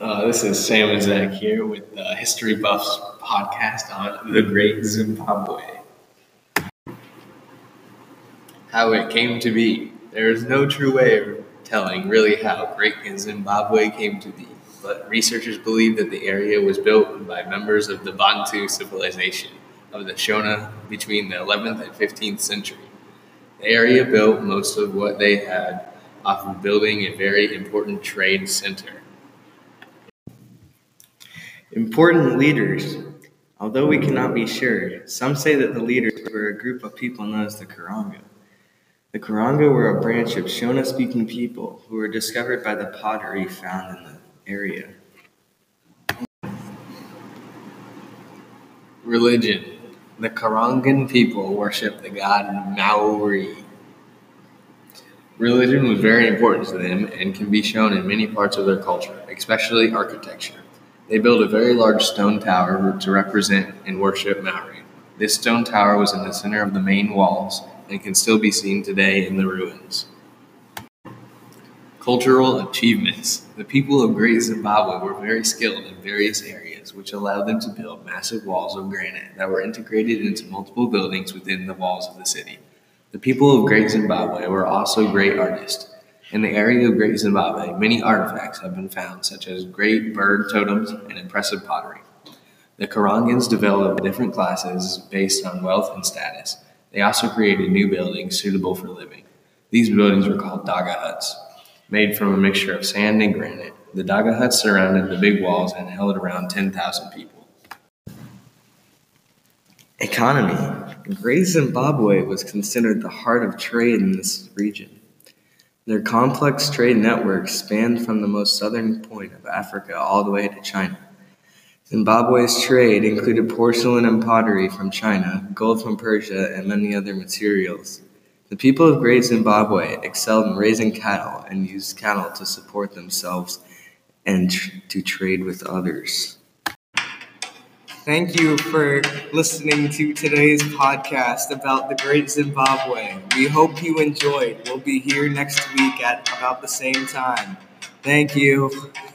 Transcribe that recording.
Uh, this is Sam and Zach here with the History Buffs podcast on the Great Zimbabwe. How it came to be. There is no true way of telling really how Great Zimbabwe came to be, but researchers believe that the area was built by members of the Bantu civilization of the Shona between the 11th and 15th century. The area built most of what they had off of building a very important trade center. Important leaders. Although we cannot be sure, some say that the leaders were a group of people known as the Karanga. The Karanga were a branch of Shona speaking people who were discovered by the pottery found in the area. Religion. The Karangan people worship the god Mwari. Religion was very important to them and can be shown in many parts of their culture, especially architecture. They built a very large stone tower to represent and worship Mwari. This stone tower was in the center of the main walls and can still be seen today in the ruins. Cultural achievements. The people of Great Zimbabwe were very skilled in various areas, which allowed them to build massive walls of granite that were integrated into multiple buildings within the walls of the city. The people of Great Zimbabwe were also great artists. In the area of Great Zimbabwe, many artifacts have been found, such as great bird totems and impressive pottery. The Karangans developed different classes based on wealth and status. They also created new buildings suitable for living. These buildings were called daga huts, made from a mixture of sand and granite. The daga huts surrounded the big walls and held around 10,000 people. Economy. Great Zimbabwe was considered the heart of trade in this region. Their complex trade networks spanned from the most southern point of Africa all the way to China. Zimbabwe's trade included porcelain and pottery from China, gold from Persia, and many other materials. The people of Great Zimbabwe excelled in raising cattle and used cattle to support themselves and tr- to trade with others. Thank you for listening to today's podcast about the Great Zimbabwe. We hope you enjoyed. We'll be here next week at about the same time. Thank you.